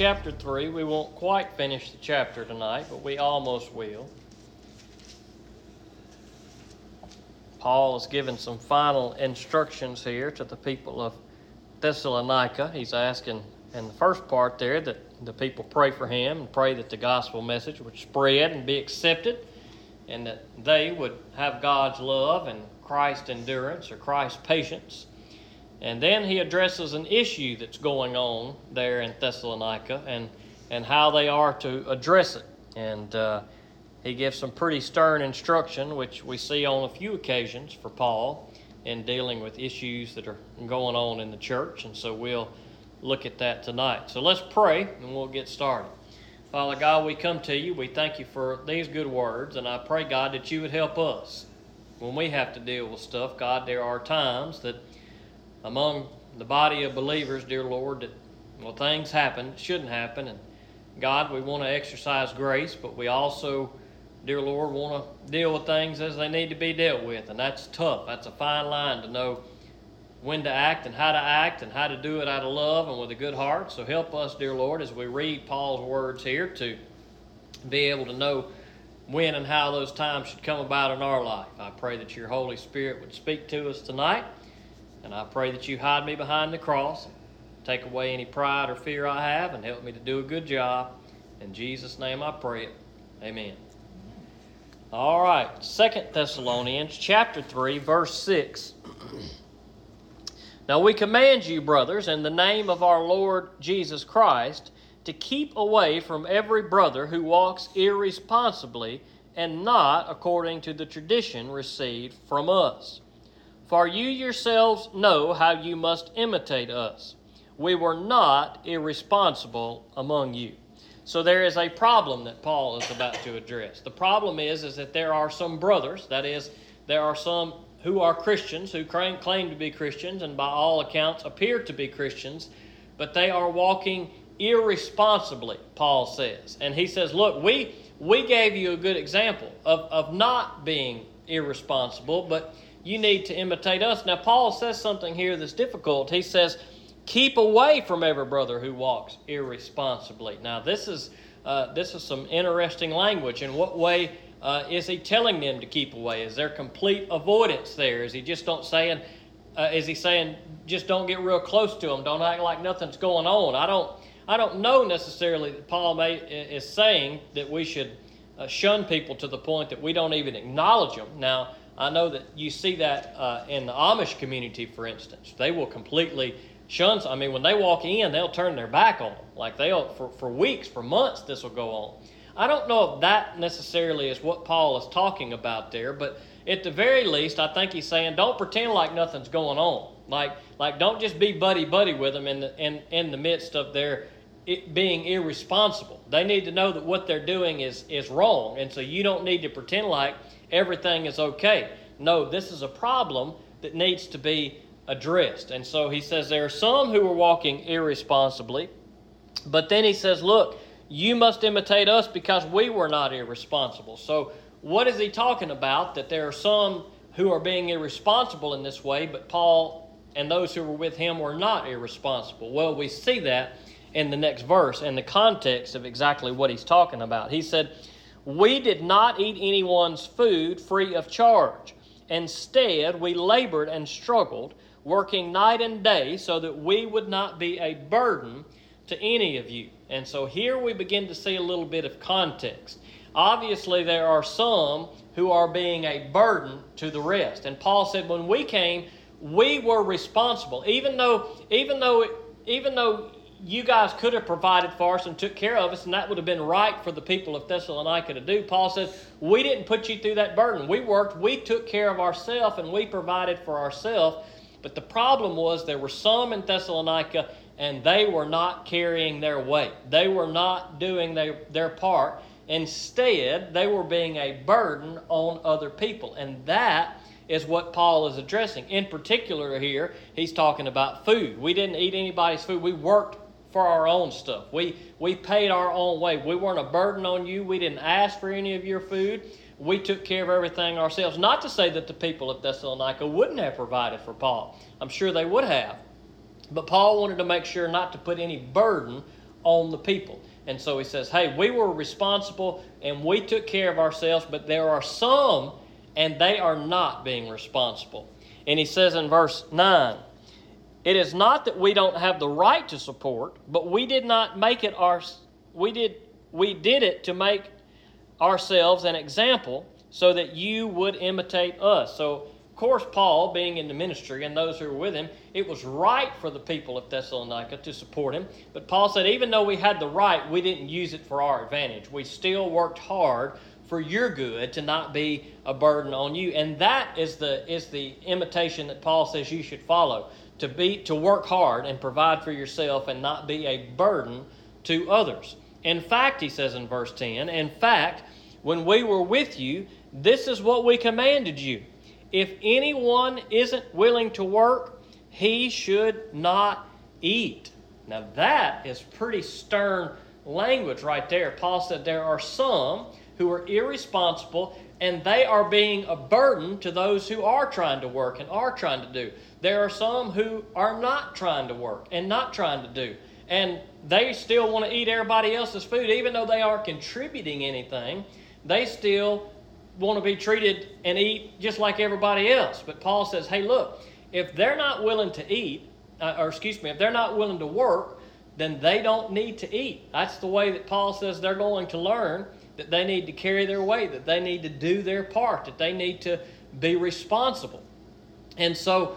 chapter 3. We won't quite finish the chapter tonight, but we almost will. Paul is giving some final instructions here to the people of Thessalonica. He's asking in the first part there that the people pray for him and pray that the gospel message would spread and be accepted and that they would have God's love and Christ's endurance or Christ's patience. And then he addresses an issue that's going on there in Thessalonica and, and how they are to address it. And uh, he gives some pretty stern instruction, which we see on a few occasions for Paul in dealing with issues that are going on in the church. And so we'll look at that tonight. So let's pray and we'll get started. Father God, we come to you. We thank you for these good words. And I pray, God, that you would help us when we have to deal with stuff. God, there are times that among the body of believers, dear Lord, that well, things happen, shouldn't happen. And God, we want to exercise grace, but we also dear Lord, want to deal with things as they need to be dealt with. And that's tough. That's a fine line to know when to act and how to act and how to do it out of love and with a good heart. So help us, dear Lord, as we read Paul's words here to be able to know when and how those times should come about in our life. I pray that your Holy Spirit would speak to us tonight. And I pray that you hide me behind the cross, take away any pride or fear I have, and help me to do a good job. In Jesus' name I pray it. Amen. All right, Second Thessalonians chapter 3, verse 6. now we command you, brothers, in the name of our Lord Jesus Christ, to keep away from every brother who walks irresponsibly and not according to the tradition received from us. For you yourselves know how you must imitate us. We were not irresponsible among you. So there is a problem that Paul is about to address. The problem is, is that there are some brothers, that is, there are some who are Christians, who claim, to be Christians, and by all accounts appear to be Christians, but they are walking irresponsibly, Paul says. And he says, Look, we, we gave you a good example of, of not being irresponsible, but you need to imitate us. Now, Paul says something here that's difficult. He says, Keep away from every brother who walks irresponsibly. Now, this is, uh, this is some interesting language. In what way uh, is he telling them to keep away? Is there complete avoidance there? Is he just don't saying, uh, is he saying just don't get real close to them? Don't act like nothing's going on? I don't, I don't know necessarily that Paul may, is saying that we should uh, shun people to the point that we don't even acknowledge them. Now, I know that you see that uh, in the Amish community, for instance. They will completely shun. I mean, when they walk in, they'll turn their back on them. Like they'll for, for weeks, for months, this will go on. I don't know if that necessarily is what Paul is talking about there, but at the very least, I think he's saying don't pretend like nothing's going on. Like like don't just be buddy buddy with them in the in, in the midst of their being irresponsible. They need to know that what they're doing is is wrong, and so you don't need to pretend like everything is okay. No, this is a problem that needs to be addressed. And so he says there are some who are walking irresponsibly, but then he says, look, you must imitate us because we were not irresponsible. So what is he talking about? That there are some who are being irresponsible in this way, but Paul and those who were with him were not irresponsible. Well, we see that in the next verse in the context of exactly what he's talking about. He said, We did not eat anyone's food free of charge. Instead, we labored and struggled working night and day so that we would not be a burden to any of you. And so here we begin to see a little bit of context. Obviously, there are some who are being a burden to the rest. And Paul said, when we came, we were responsible. Even though, even though, even though you guys could have provided for us and took care of us, and that would have been right for the people of Thessalonica to do. Paul said, We didn't put you through that burden. We worked, we took care of ourselves, and we provided for ourselves. But the problem was there were some in Thessalonica and they were not carrying their weight. They were not doing their, their part. Instead, they were being a burden on other people. And that is what Paul is addressing. In particular, here, he's talking about food. We didn't eat anybody's food, we worked for our own stuff. We, we paid our own way. We weren't a burden on you. We didn't ask for any of your food we took care of everything ourselves. Not to say that the people of Thessalonica wouldn't have provided for Paul. I'm sure they would have. But Paul wanted to make sure not to put any burden on the people. And so he says, hey, we were responsible and we took care of ourselves, but there are some and they are not being responsible. And he says in verse 9, it is not that we don't have the right to support, but we did not make it our we did we did it to make ourselves an example so that you would imitate us. So of course Paul being in the ministry and those who were with him, it was right for the people of Thessalonica to support him. But Paul said even though we had the right, we didn't use it for our advantage. We still worked hard for your good to not be a burden on you. And that is the is the imitation that Paul says you should follow. To be to work hard and provide for yourself and not be a burden to others. In fact, he says in verse 10, in fact, when we were with you, this is what we commanded you. If anyone isn't willing to work, he should not eat. Now, that is pretty stern language right there. Paul said there are some who are irresponsible and they are being a burden to those who are trying to work and are trying to do. There are some who are not trying to work and not trying to do. And they still want to eat everybody else's food, even though they aren't contributing anything. They still want to be treated and eat just like everybody else. But Paul says, hey, look, if they're not willing to eat, uh, or excuse me, if they're not willing to work, then they don't need to eat. That's the way that Paul says they're going to learn that they need to carry their weight, that they need to do their part, that they need to be responsible. And so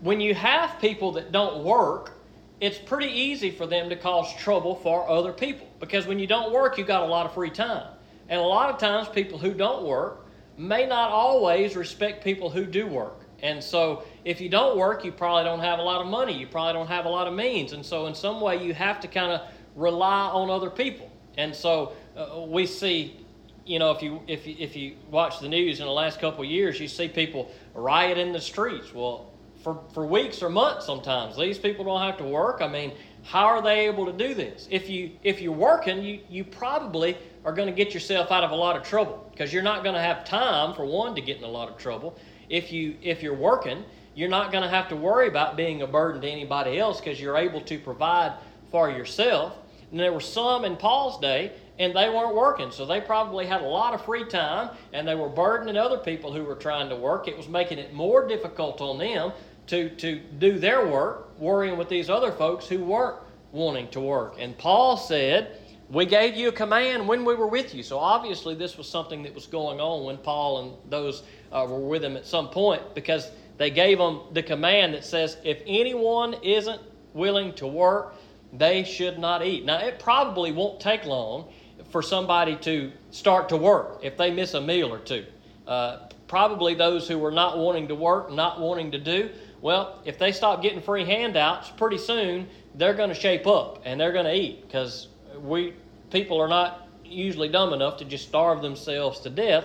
when you have people that don't work, it's pretty easy for them to cause trouble for other people because when you don't work, you got a lot of free time. And a lot of times, people who don't work may not always respect people who do work. And so, if you don't work, you probably don't have a lot of money. You probably don't have a lot of means. And so, in some way, you have to kind of rely on other people. And so, uh, we see, you know, if you if you, if you watch the news in the last couple of years, you see people riot in the streets. Well, for for weeks or months sometimes these people don't have to work. I mean, how are they able to do this? If you if you're working, you you probably are going to get yourself out of a lot of trouble because you're not going to have time for one to get in a lot of trouble. If you if you're working, you're not going to have to worry about being a burden to anybody else because you're able to provide for yourself. And there were some in Paul's day and they weren't working. So they probably had a lot of free time and they were burdening other people who were trying to work. It was making it more difficult on them to, to do their work, worrying with these other folks who weren't wanting to work. And Paul said, We gave you a command when we were with you. So obviously, this was something that was going on when Paul and those uh, were with him at some point because they gave them the command that says, If anyone isn't willing to work, they should not eat. Now, it probably won't take long for somebody to start to work if they miss a meal or two. Uh, probably those who are not wanting to work, not wanting to do, well, if they stop getting free handouts, pretty soon they're going to shape up and they're going to eat because we people are not usually dumb enough to just starve themselves to death.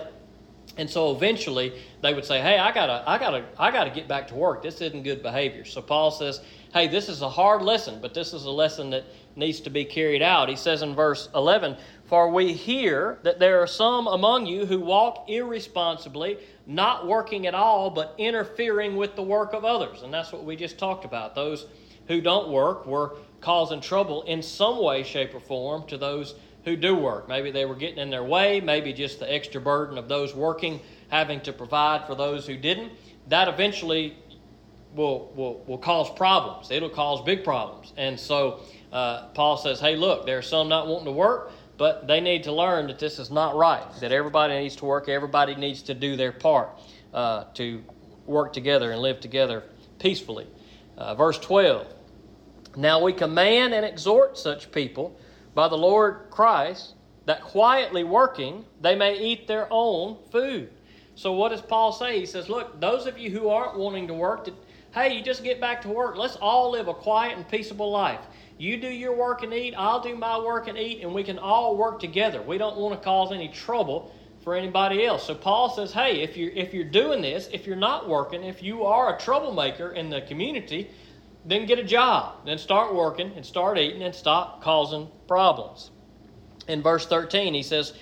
And so eventually they would say, "Hey, I gotta, I gotta, I gotta get back to work. This isn't good behavior." So Paul says, "Hey, this is a hard lesson, but this is a lesson that needs to be carried out." He says in verse 11, for we hear that there are some among you who walk irresponsibly, not working at all, but interfering with the work of others. And that's what we just talked about. Those who don't work were causing trouble in some way, shape, or form to those who do work. Maybe they were getting in their way, maybe just the extra burden of those working having to provide for those who didn't. That eventually will, will, will cause problems. It'll cause big problems. And so uh, Paul says, hey, look, there are some not wanting to work but they need to learn that this is not right, that everybody needs to work, everybody needs to do their part uh, to work together and live together peacefully. Uh, verse 12 Now we command and exhort such people by the Lord Christ that quietly working they may eat their own food. So, what does Paul say? He says, Look, those of you who aren't wanting to work, hey, you just get back to work. Let's all live a quiet and peaceable life. You do your work and eat, I'll do my work and eat, and we can all work together. We don't want to cause any trouble for anybody else. So Paul says, hey, if you're if you're doing this, if you're not working, if you are a troublemaker in the community, then get a job. Then start working and start eating and stop causing problems. In verse 13, he says,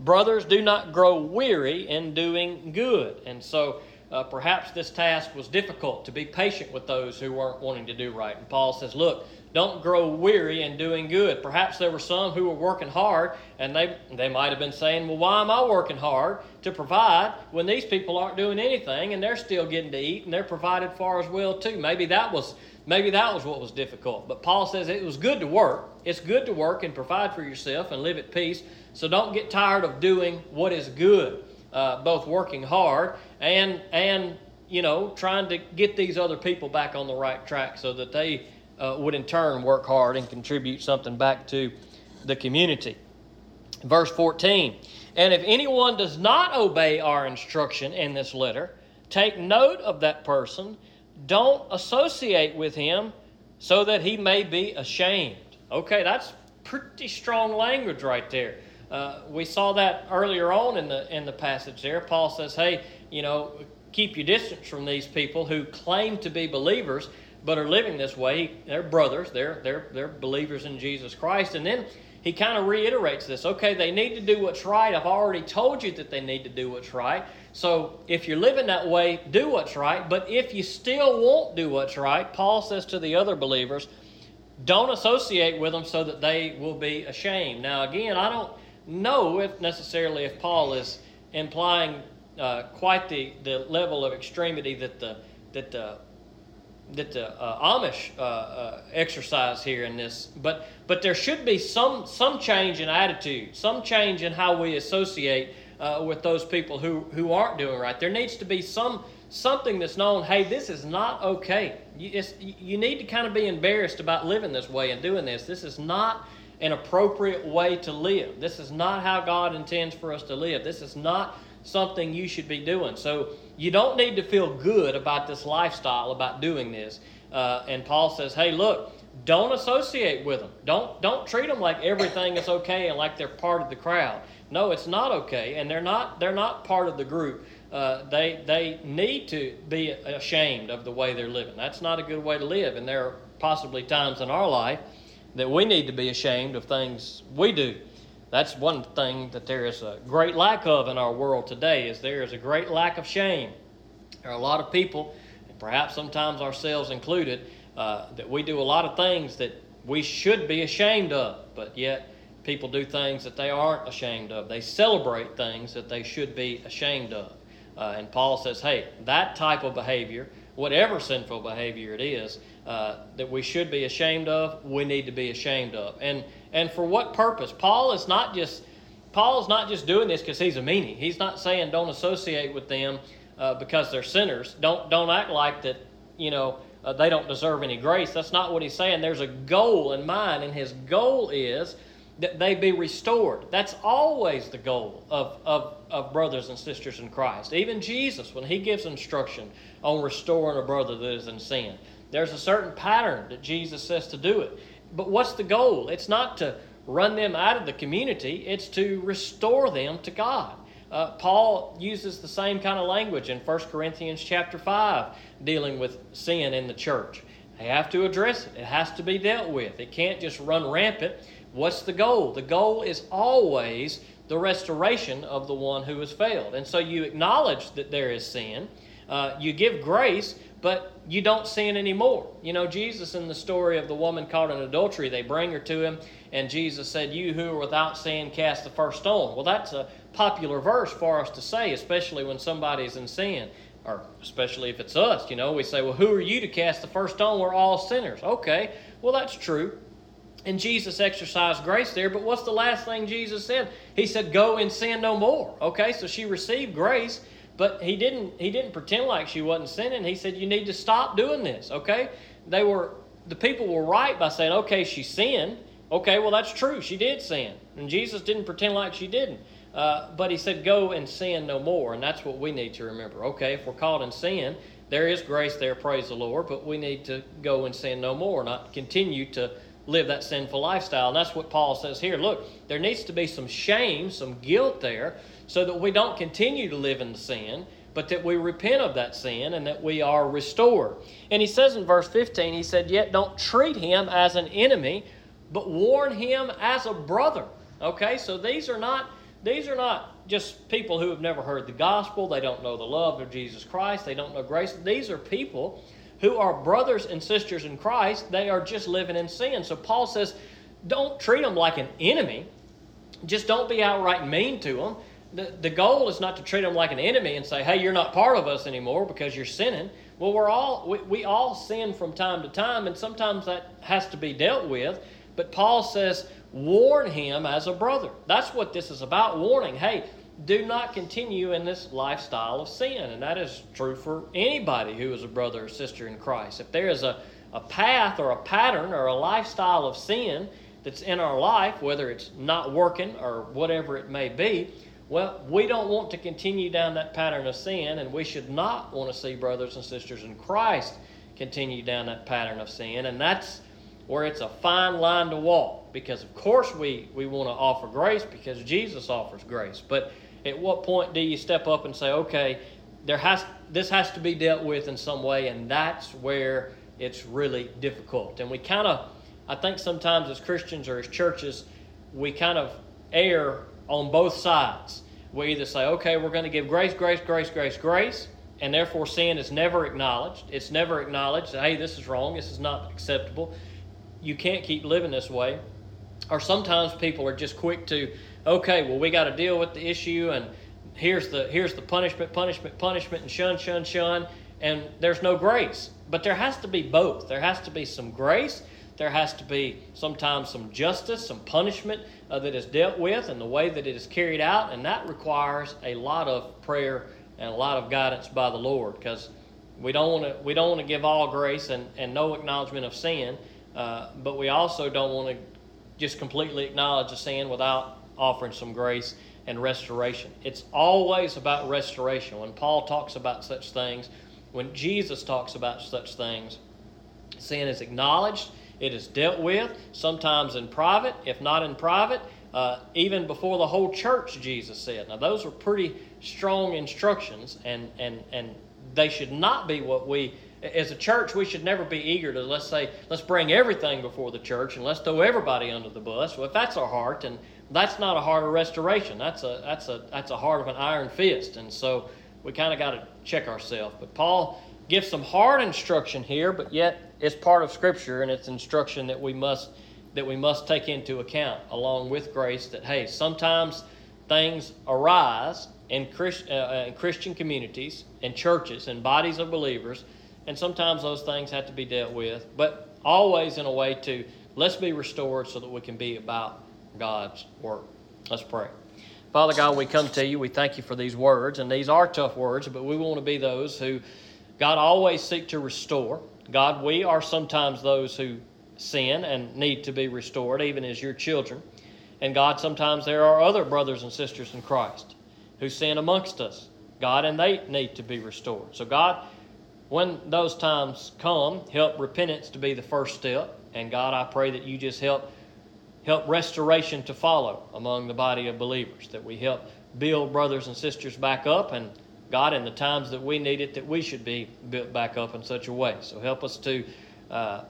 Brothers, do not grow weary in doing good. And so uh, perhaps this task was difficult to be patient with those who weren't wanting to do right. And Paul says, Look, don't grow weary in doing good. Perhaps there were some who were working hard, and they, they might have been saying, Well, why am I working hard to provide when these people aren't doing anything and they're still getting to eat and they're provided for as well, too? Maybe that was. Maybe that was what was difficult. But Paul says it was good to work. It's good to work and provide for yourself and live at peace. So don't get tired of doing what is good, uh, both working hard and and you know trying to get these other people back on the right track so that they uh, would in turn work hard and contribute something back to the community. Verse 14 And if anyone does not obey our instruction in this letter, take note of that person, don't associate with him so that he may be ashamed. Okay, that's pretty strong language right there. Uh, we saw that earlier on in the in the passage there. Paul says, "Hey, you know, keep your distance from these people who claim to be believers, but are living this way. They're brothers. They're they're they're believers in Jesus Christ." And then he kind of reiterates this. Okay, they need to do what's right. I've already told you that they need to do what's right. So if you're living that way, do what's right. But if you still won't do what's right, Paul says to the other believers, don't associate with them so that they will be ashamed. Now, again, I don't know if necessarily if Paul is implying uh, quite the, the level of extremity that the that the that the uh, Amish uh, uh, exercise here in this, but but there should be some some change in attitude, some change in how we associate uh, with those people who who aren't doing right. There needs to be some something that's known. Hey, this is not okay. You, you need to kind of be embarrassed about living this way and doing this. This is not an appropriate way to live. This is not how God intends for us to live. This is not something you should be doing. So you don't need to feel good about this lifestyle, about doing this. Uh, and Paul says, hey, look, don't associate with them. Don't don't treat them like everything is okay and like they're part of the crowd. No, it's not okay, and they're not they're not part of the group. Uh, they they need to be ashamed of the way they're living. That's not a good way to live, and there are possibly times in our life that we need to be ashamed of things we do. That's one thing that there is a great lack of in our world today is there is a great lack of shame. There are a lot of people, and perhaps sometimes ourselves included, uh, that we do a lot of things that we should be ashamed of, but yet people do things that they aren't ashamed of. They celebrate things that they should be ashamed of. Uh, and Paul says, hey, that type of behavior, whatever sinful behavior it is, uh, that we should be ashamed of, we need to be ashamed of. And and for what purpose? Paul is not just Paul is not just doing this because he's a meanie. He's not saying don't associate with them uh, because they're sinners. Don't don't act like that. You know uh, they don't deserve any grace. That's not what he's saying. There's a goal in mind, and his goal is that they be restored. That's always the goal of, of, of brothers and sisters in Christ. Even Jesus, when he gives instruction on restoring a brother that is in sin, there's a certain pattern that Jesus says to do it. But what's the goal? It's not to run them out of the community, it's to restore them to God. Uh, Paul uses the same kind of language in 1 Corinthians chapter 5, dealing with sin in the church. They have to address it, it has to be dealt with. It can't just run rampant. What's the goal? The goal is always the restoration of the one who has failed. And so you acknowledge that there is sin, uh, you give grace, but you don't sin anymore. You know, Jesus in the story of the woman caught in adultery, they bring her to him, and Jesus said, You who are without sin, cast the first stone. Well, that's a popular verse for us to say, especially when somebody's in sin, or especially if it's us. You know, we say, Well, who are you to cast the first stone? We're all sinners. Okay, well, that's true. And Jesus exercised grace there, but what's the last thing Jesus said? He said, Go and sin no more. Okay, so she received grace but he didn't he didn't pretend like she wasn't sinning. He said, You need to stop doing this, okay? They were the people were right by saying, Okay, she sinned. Okay, well that's true. She did sin. And Jesus didn't pretend like she didn't. Uh, but he said, Go and sin no more. And that's what we need to remember. Okay, if we're caught in sin, there is grace there, praise the Lord, but we need to go and sin no more, not continue to live that sinful lifestyle. And that's what Paul says here. Look, there needs to be some shame, some guilt there, so that we don't continue to live in sin, but that we repent of that sin and that we are restored. And he says in verse 15, he said, Yet don't treat him as an enemy, but warn him as a brother. Okay, so these are not these are not just people who have never heard the gospel. They don't know the love of Jesus Christ. They don't know grace. These are people who are brothers and sisters in Christ. They are just living in sin. So Paul says, don't treat them like an enemy. Just don't be outright mean to them. The, the goal is not to treat them like an enemy and say, hey, you're not part of us anymore because you're sinning. Well, we're all, we, we all sin from time to time, and sometimes that has to be dealt with. But Paul says, warn him as a brother. That's what this is about warning. Hey, do not continue in this lifestyle of sin. And that is true for anybody who is a brother or sister in Christ. If there is a, a path or a pattern or a lifestyle of sin that's in our life, whether it's not working or whatever it may be, well, we don't want to continue down that pattern of sin, and we should not want to see brothers and sisters in Christ continue down that pattern of sin. And that's where it's a fine line to walk because, of course, we, we want to offer grace because Jesus offers grace. But at what point do you step up and say, okay, there has this has to be dealt with in some way, and that's where it's really difficult. And we kind of, I think sometimes as Christians or as churches, we kind of err on both sides. We either say, okay, we're going to give grace, grace, grace, grace, grace, and therefore sin is never acknowledged. It's never acknowledged hey, this is wrong, this is not acceptable. You can't keep living this way. Or sometimes people are just quick to okay, well, we got to deal with the issue, and here's the here's the punishment, punishment, punishment, and shun, shun, shun, and there's no grace. But there has to be both. There has to be some grace. There has to be sometimes some justice, some punishment uh, that is dealt with, and the way that it is carried out, and that requires a lot of prayer and a lot of guidance by the Lord, because we don't want to we don't want to give all grace and, and no acknowledgement of sin, uh, but we also don't want to just completely acknowledge a sin without offering some grace and restoration. It's always about restoration. When Paul talks about such things, when Jesus talks about such things, sin is acknowledged, it is dealt with, sometimes in private, if not in private, uh, even before the whole church, Jesus said. Now, those are pretty strong instructions, and, and, and they should not be what we, as a church, we should never be eager to, let's say, let's bring everything before the church and let's throw everybody under the bus. Well, if that's our heart, and that's not a heart of restoration. That's a that's a that's a heart of an iron fist. And so we kind of got to check ourselves. But Paul gives some hard instruction here, but yet it's part of Scripture and it's instruction that we must that we must take into account along with grace. That hey, sometimes things arise in, Christ, uh, uh in Christian communities, and churches, and bodies of believers, and sometimes those things have to be dealt with. But always in a way to let's be restored so that we can be about God's work. Let's pray. Father God, we come to you. We thank you for these words, and these are tough words, but we want to be those who God always seek to restore. God, we are sometimes those who sin and need to be restored, even as your children. And God, sometimes there are other brothers and sisters in Christ who sin amongst us, God, and they need to be restored. So, God, when those times come, help repentance to be the first step. And God, I pray that you just help help restoration to follow among the body of believers, that we help build brothers and sisters back up, and God, in the times that we need it, that we should be built back up in such a way. So help us to uh,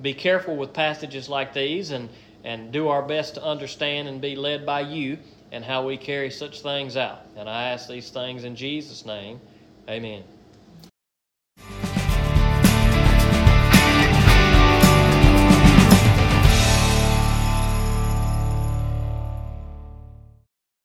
be careful with passages like these and, and do our best to understand and be led by you and how we carry such things out. And I ask these things in Jesus' name. Amen.